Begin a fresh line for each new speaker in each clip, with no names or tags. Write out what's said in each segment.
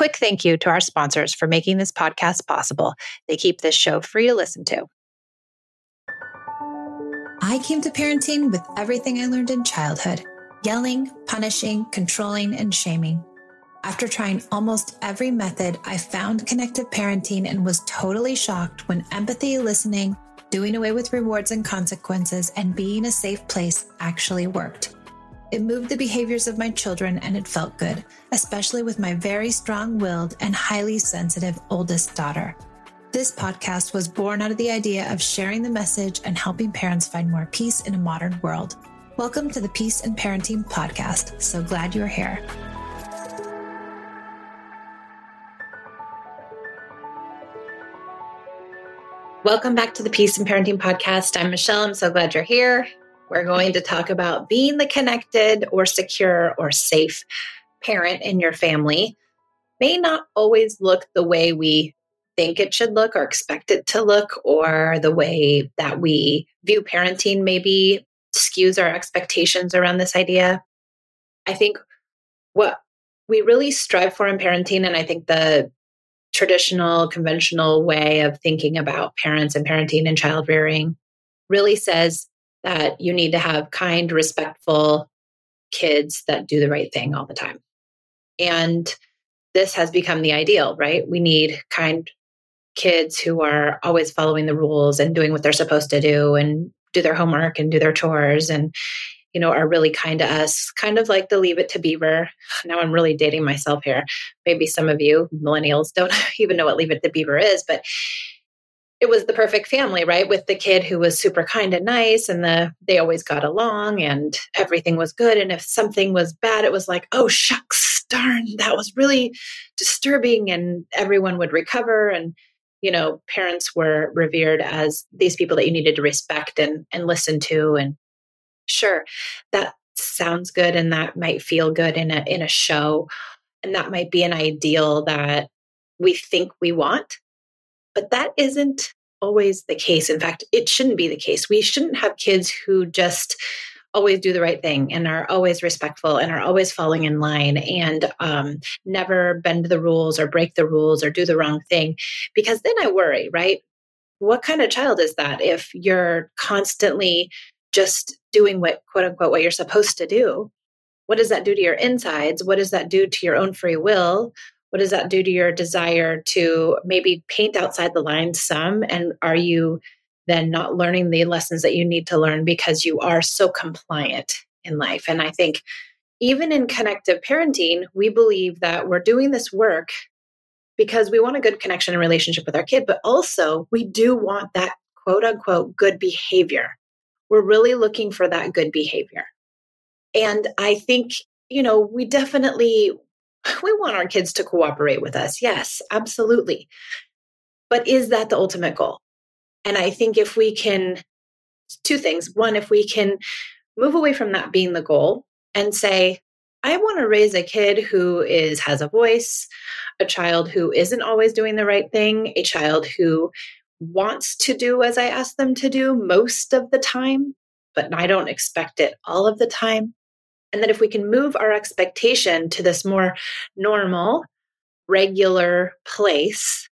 quick thank you to our sponsors for making this podcast possible. They keep this show free to listen to. I came to parenting with everything I learned in childhood yelling, punishing, controlling, and shaming. After trying almost every method, I found connective parenting and was totally shocked when empathy, listening, doing away with rewards and consequences, and being a safe place actually worked. It moved the behaviors of my children and it felt good, especially with my very strong willed and highly sensitive oldest daughter. This podcast was born out of the idea of sharing the message and helping parents find more peace in a modern world. Welcome to the Peace and Parenting Podcast. So glad you're here. Welcome back to the Peace and Parenting Podcast. I'm Michelle. I'm so glad you're here. We're going to talk about being the connected or secure or safe parent in your family. May not always look the way we think it should look or expect it to look, or the way that we view parenting maybe skews our expectations around this idea. I think what we really strive for in parenting, and I think the traditional, conventional way of thinking about parents and parenting and child rearing really says that you need to have kind, respectful kids that do the right thing all the time. And this has become the ideal, right? We need kind kids who are always following the rules and doing what they're supposed to do and do their homework and do their chores and you know are really kind to us kind of like the leave it to beaver now i'm really dating myself here maybe some of you millennials don't even know what leave it to beaver is but it was the perfect family, right? With the kid who was super kind and nice and the they always got along and everything was good. And if something was bad, it was like, oh shucks, darn, that was really disturbing. And everyone would recover. And, you know, parents were revered as these people that you needed to respect and, and listen to. And sure, that sounds good and that might feel good in a in a show. And that might be an ideal that we think we want but that isn't always the case. In fact, it shouldn't be the case. We shouldn't have kids who just always do the right thing and are always respectful and are always falling in line and um, never bend the rules or break the rules or do the wrong thing. Because then I worry, right? What kind of child is that if you're constantly just doing what, quote unquote, what you're supposed to do? What does that do to your insides? What does that do to your own free will? What does that do to your desire to maybe paint outside the lines some? And are you then not learning the lessons that you need to learn because you are so compliant in life? And i think even in connective parenting we believe that we're doing this work because we want a good connection and relationship with our kid but also we do want that quote unquote good behavior. We're really looking for that good behavior. And i think you know we definitely we want our kids to cooperate with us. Yes, absolutely. But is that the ultimate goal? And I think if we can, two things. One, if we can move away from that being the goal and say, I want to raise a kid who is has a voice, a child who isn't always doing the right thing, a child who wants to do as I ask them to do most of the time, but I don't expect it all of the time. And that if we can move our expectation to this more normal, regular place,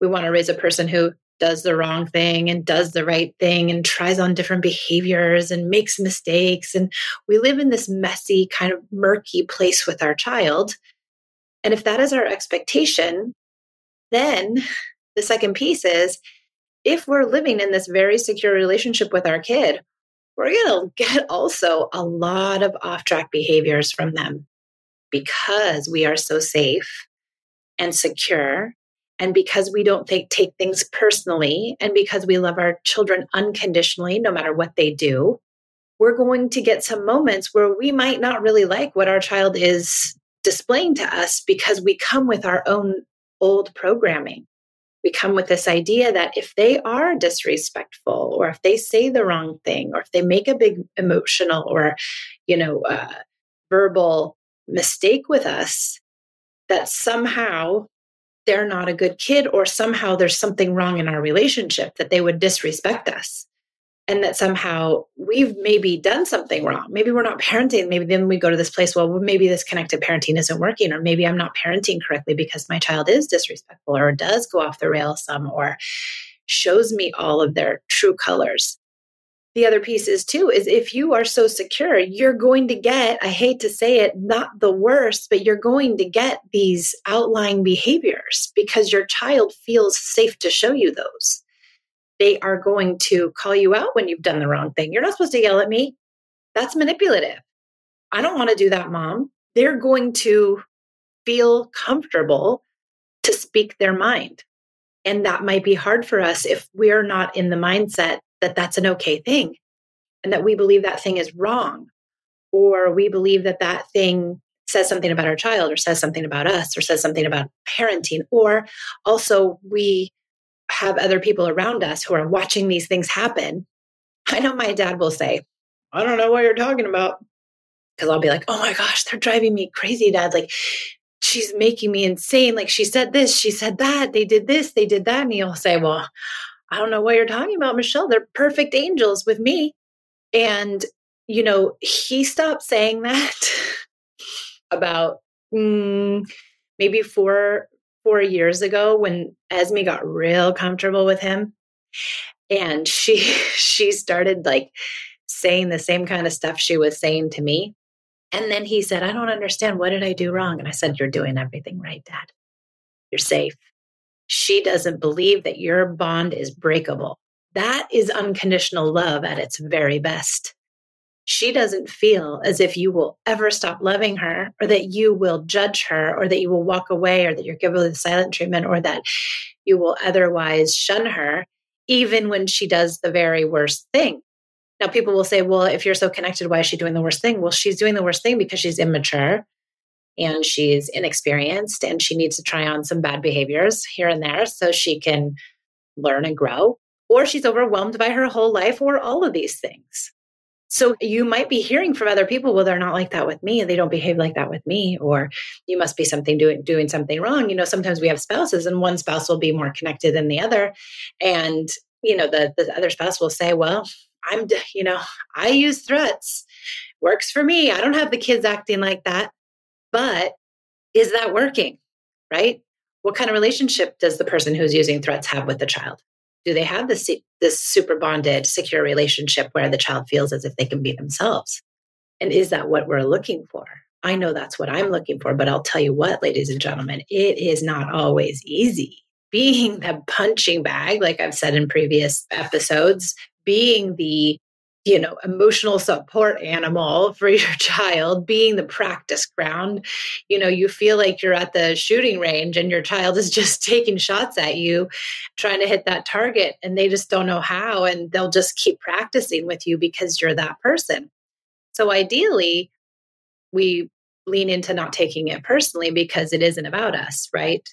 we want to raise a person who does the wrong thing and does the right thing and tries on different behaviors and makes mistakes. And we live in this messy, kind of murky place with our child. And if that is our expectation, then the second piece is if we're living in this very secure relationship with our kid, we're going to get also a lot of off track behaviors from them because we are so safe and secure and because we don't take, take things personally and because we love our children unconditionally no matter what they do we're going to get some moments where we might not really like what our child is displaying to us because we come with our own old programming we come with this idea that if they are disrespectful or if they say the wrong thing or if they make a big emotional or you know uh, verbal mistake with us that somehow they're not a good kid or somehow there's something wrong in our relationship that they would disrespect us and that somehow we've maybe done something wrong. Maybe we're not parenting. Maybe then we go to this place, well, maybe this connected parenting isn't working, or maybe I'm not parenting correctly because my child is disrespectful or does go off the rails some or shows me all of their true colors. The other piece is too is if you are so secure, you're going to get, I hate to say it, not the worst, but you're going to get these outlying behaviors because your child feels safe to show you those they are going to call you out when you've done the wrong thing. You're not supposed to yell at me. That's manipulative. I don't want to do that, mom. They're going to feel comfortable to speak their mind. And that might be hard for us if we're not in the mindset that that's an okay thing and that we believe that thing is wrong or we believe that that thing says something about our child or says something about us or says something about parenting or also we have other people around us who are watching these things happen, I know my dad will say, I don't know what you're talking about. Because I'll be like, oh my gosh, they're driving me crazy, dad. Like, she's making me insane. Like, she said this, she said that, they did this, they did that. And he'll say, well, I don't know what you're talking about, Michelle. They're perfect angels with me. And, you know, he stopped saying that about mm, maybe four four years ago when Esme got real comfortable with him. And she she started like saying the same kind of stuff she was saying to me. And then he said, I don't understand. What did I do wrong? And I said, You're doing everything right, Dad. You're safe. She doesn't believe that your bond is breakable. That is unconditional love at its very best she doesn't feel as if you will ever stop loving her or that you will judge her or that you will walk away or that you're given the silent treatment or that you will otherwise shun her, even when she does the very worst thing. Now, people will say, well, if you're so connected, why is she doing the worst thing? Well, she's doing the worst thing because she's immature and she's inexperienced and she needs to try on some bad behaviors here and there so she can learn and grow. Or she's overwhelmed by her whole life or all of these things. So you might be hearing from other people, well, they're not like that with me. They don't behave like that with me. Or you must be something doing doing something wrong. You know, sometimes we have spouses and one spouse will be more connected than the other. And, you know, the, the other spouse will say, well, I'm, you know, I use threats. Works for me. I don't have the kids acting like that. But is that working? Right? What kind of relationship does the person who's using threats have with the child? Do they have this this super bonded secure relationship where the child feels as if they can be themselves? And is that what we're looking for? I know that's what i'm looking for but i'll tell you what ladies and gentlemen it is not always easy being the punching bag like i've said in previous episodes being the you know, emotional support animal for your child, being the practice ground. You know, you feel like you're at the shooting range and your child is just taking shots at you, trying to hit that target, and they just don't know how. And they'll just keep practicing with you because you're that person. So, ideally, we lean into not taking it personally because it isn't about us, right?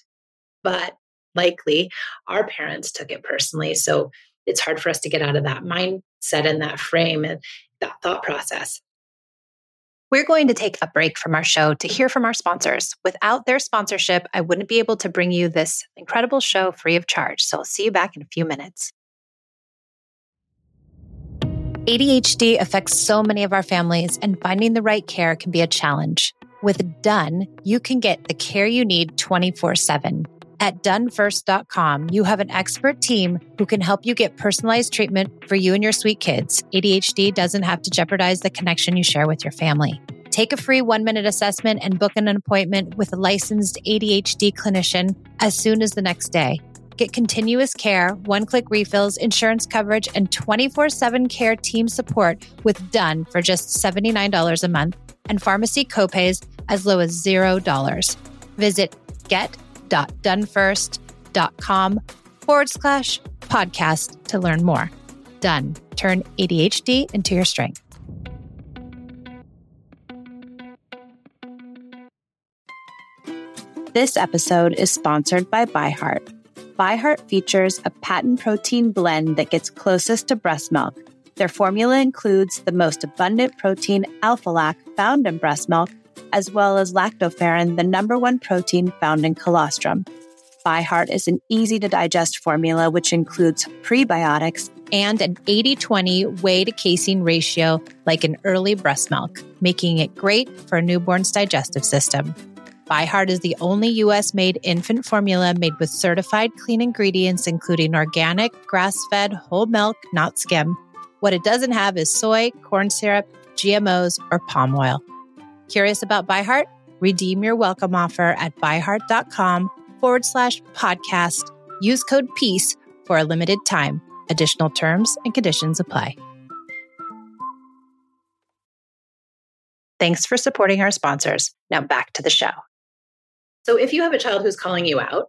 But likely our parents took it personally. So, it's hard for us to get out of that mindset and that frame and that thought process.
We're going to take a break from our show to hear from our sponsors. Without their sponsorship, I wouldn't be able to bring you this incredible show free of charge. So I'll see you back in a few minutes. ADHD affects so many of our families, and finding the right care can be a challenge. With Done, you can get the care you need 24 7 at donefirst.com, you have an expert team who can help you get personalized treatment for you and your sweet kids. ADHD doesn't have to jeopardize the connection you share with your family. Take a free one minute assessment and book an appointment with a licensed ADHD clinician as soon as the next day. Get continuous care, one click refills, insurance coverage, and 24 7 care team support with Done for just $79 a month and pharmacy copays as low as $0. Visit get www.donefirst.com forward slash podcast to learn more. Done. Turn ADHD into your strength. This episode is sponsored by ByHeart. ByHeart features a patent protein blend that gets closest to breast milk. Their formula includes the most abundant protein, alpha lac, found in breast milk as well as lactoferrin, the number one protein found in colostrum. ByHeart is an easy to digest formula which includes prebiotics, and an 80 20 whey to casein ratio like an early breast milk, making it great for a newborn's digestive system. ByHeart is the only US made infant formula made with certified clean ingredients, including organic, grass fed, whole milk, not skim. What it doesn't have is soy, corn syrup, GMOs, or palm oil. Curious about ByHeart? Redeem your welcome offer at byheart.com forward slash podcast. Use code PEACE for a limited time. Additional terms and conditions apply.
Thanks for supporting our sponsors. Now back to the show. So, if you have a child who's calling you out,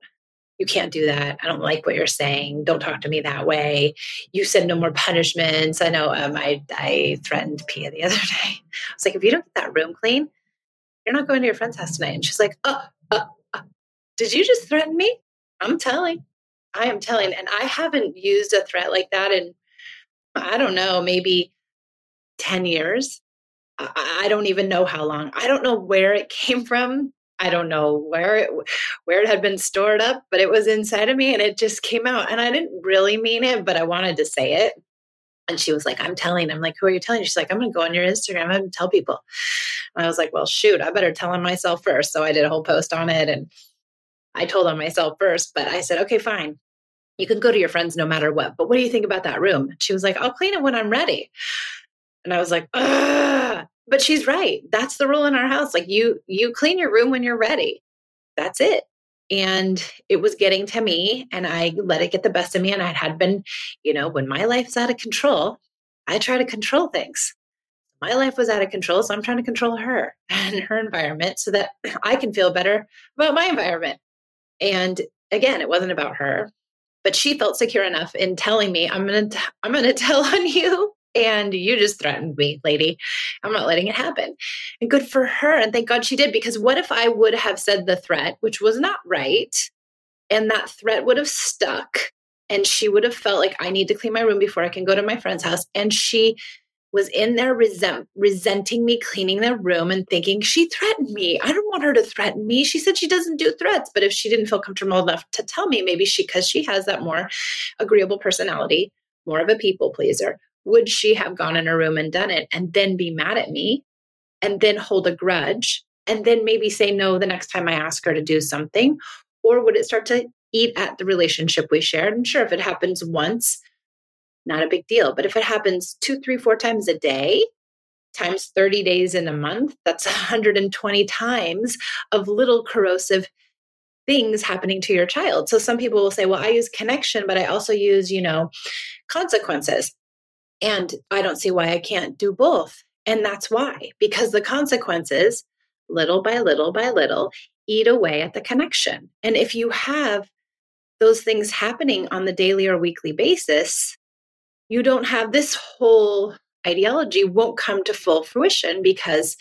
you can't do that. I don't like what you're saying. Don't talk to me that way. You said no more punishments. I know um, I, I threatened Pia the other day. I was like, if you don't get that room clean, you're not going to your friend's house tonight. And she's like, oh, uh, uh, did you just threaten me? I'm telling. I am telling. And I haven't used a threat like that in, I don't know, maybe 10 years. I, I don't even know how long. I don't know where it came from. I don't know where it where it had been stored up, but it was inside of me and it just came out. And I didn't really mean it, but I wanted to say it. And she was like, I'm telling. I'm like, who are you telling? She's like, I'm going to go on your Instagram. To tell people. And I was like, well, shoot, I better tell on myself first. So I did a whole post on it and I told on myself first, but I said, okay, fine. You can go to your friends no matter what. But what do you think about that room? She was like, I'll clean it when I'm ready. And I was like, Ugh. But she's right. That's the rule in our house. Like you, you clean your room when you're ready. That's it. And it was getting to me and I let it get the best of me. And I had been, you know, when my life's out of control, I try to control things. My life was out of control. So I'm trying to control her and her environment so that I can feel better about my environment. And again, it wasn't about her, but she felt secure enough in telling me, I'm to, I'm to tell on you and you just threatened me, lady. I'm not letting it happen. And good for her. And thank God she did, because what if I would have said the threat, which was not right, and that threat would have stuck, and she would have felt like I need to clean my room before I can go to my friend's house. And she was in there resent, resenting me cleaning their room and thinking she threatened me. I don't want her to threaten me. She said she doesn't do threats, but if she didn't feel comfortable enough to tell me, maybe she, because she has that more agreeable personality, more of a people pleaser, would she have gone in her room and done it and then be mad at me and then hold a grudge and then maybe say no the next time I ask her to do something? Or would it start to eat at the relationship we shared? And sure, if it happens once, not a big deal. But if it happens two, three, four times a day, times 30 days in a month, that's 120 times of little corrosive things happening to your child. So some people will say, well, I use connection, but I also use, you know, consequences. And I don't see why I can't do both. And that's why, because the consequences, little by little by little, eat away at the connection. And if you have those things happening on the daily or weekly basis, you don't have this whole ideology won't come to full fruition because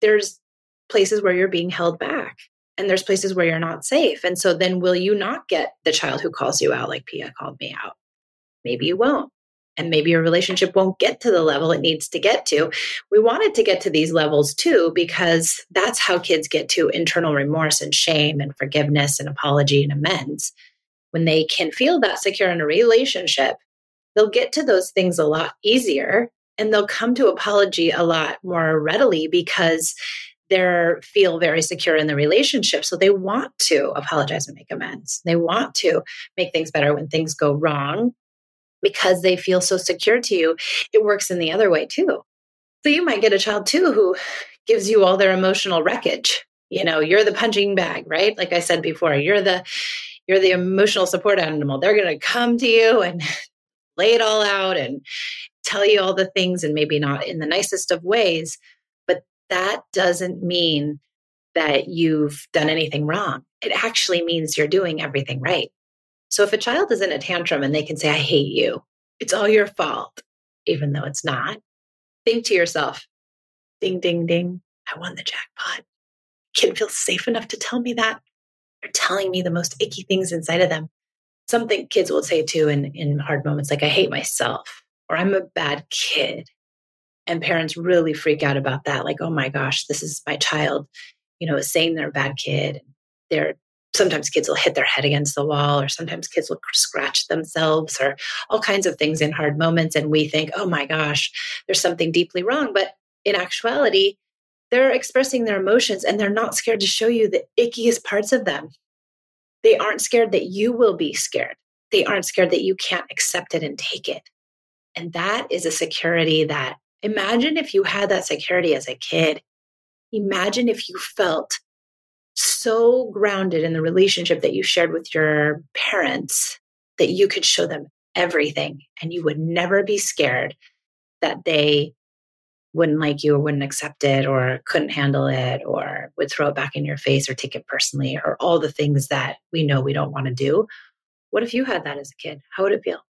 there's places where you're being held back and there's places where you're not safe. And so then will you not get the child who calls you out like Pia called me out? Maybe you won't and maybe your relationship won't get to the level it needs to get to. We wanted to get to these levels too, because that's how kids get to internal remorse and shame and forgiveness and apology and amends. When they can feel that secure in a relationship, they'll get to those things a lot easier and they'll come to apology a lot more readily because they feel very secure in the relationship so they want to apologize and make amends they want to make things better when things go wrong because they feel so secure to you, it works in the other way too. So you might get a child too who gives you all their emotional wreckage. You know, you're the punching bag, right? Like I said before, you're the you're the emotional support animal. They're going to come to you and lay it all out and tell you all the things and maybe not in the nicest of ways, but that doesn't mean that you've done anything wrong. It actually means you're doing everything right. So if a child is in a tantrum and they can say, I hate you, it's all your fault, even though it's not, think to yourself, ding, ding, ding, I won the jackpot. Kid feels safe enough to tell me that. They're telling me the most icky things inside of them. Something kids will say too in, in hard moments, like, I hate myself, or I'm a bad kid. And parents really freak out about that. Like, oh my gosh, this is my child, you know, saying they're a bad kid. They're sometimes kids will hit their head against the wall, or sometimes kids will scratch themselves, or all kinds of things in hard moments. And we think, oh my gosh, there's something deeply wrong. But in actuality, they're expressing their emotions and they're not scared to show you the ickiest parts of them. They aren't scared that you will be scared. They aren't scared that you can't accept it and take it. And that is a security that imagine if you had that security as a kid. Imagine if you felt so grounded in the relationship that you shared with your parents that you could show them everything and you would never be scared that they wouldn't like you or wouldn't accept it or couldn't handle it or would throw it back in your face or take it personally or all the things that we know we don't want to do. What if you had that as a kid? How would it feel?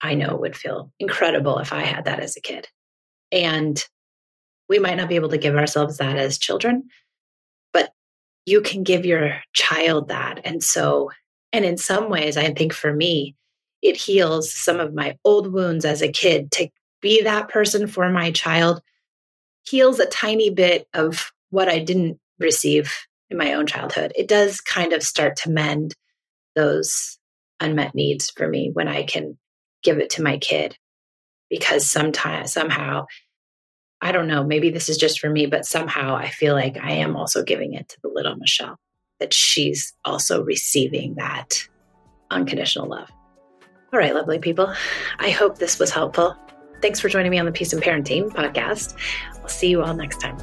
I know it would feel incredible if I had that as a kid. And we might not be able to give ourselves that as children, you can give your child that. And so, and in some ways, I think for me, it heals some of my old wounds as a kid to be that person for my child heals a tiny bit of what I didn't receive in my own childhood. It does kind of start to mend those unmet needs for me when I can give it to my kid because sometimes somehow I don't know, maybe this is just for me, but somehow I feel like I am also giving it to the little Michelle, that she's also receiving that unconditional love. All right, lovely people. I hope this was helpful. Thanks for joining me on the Peace and Parenting podcast. I'll see you all next time.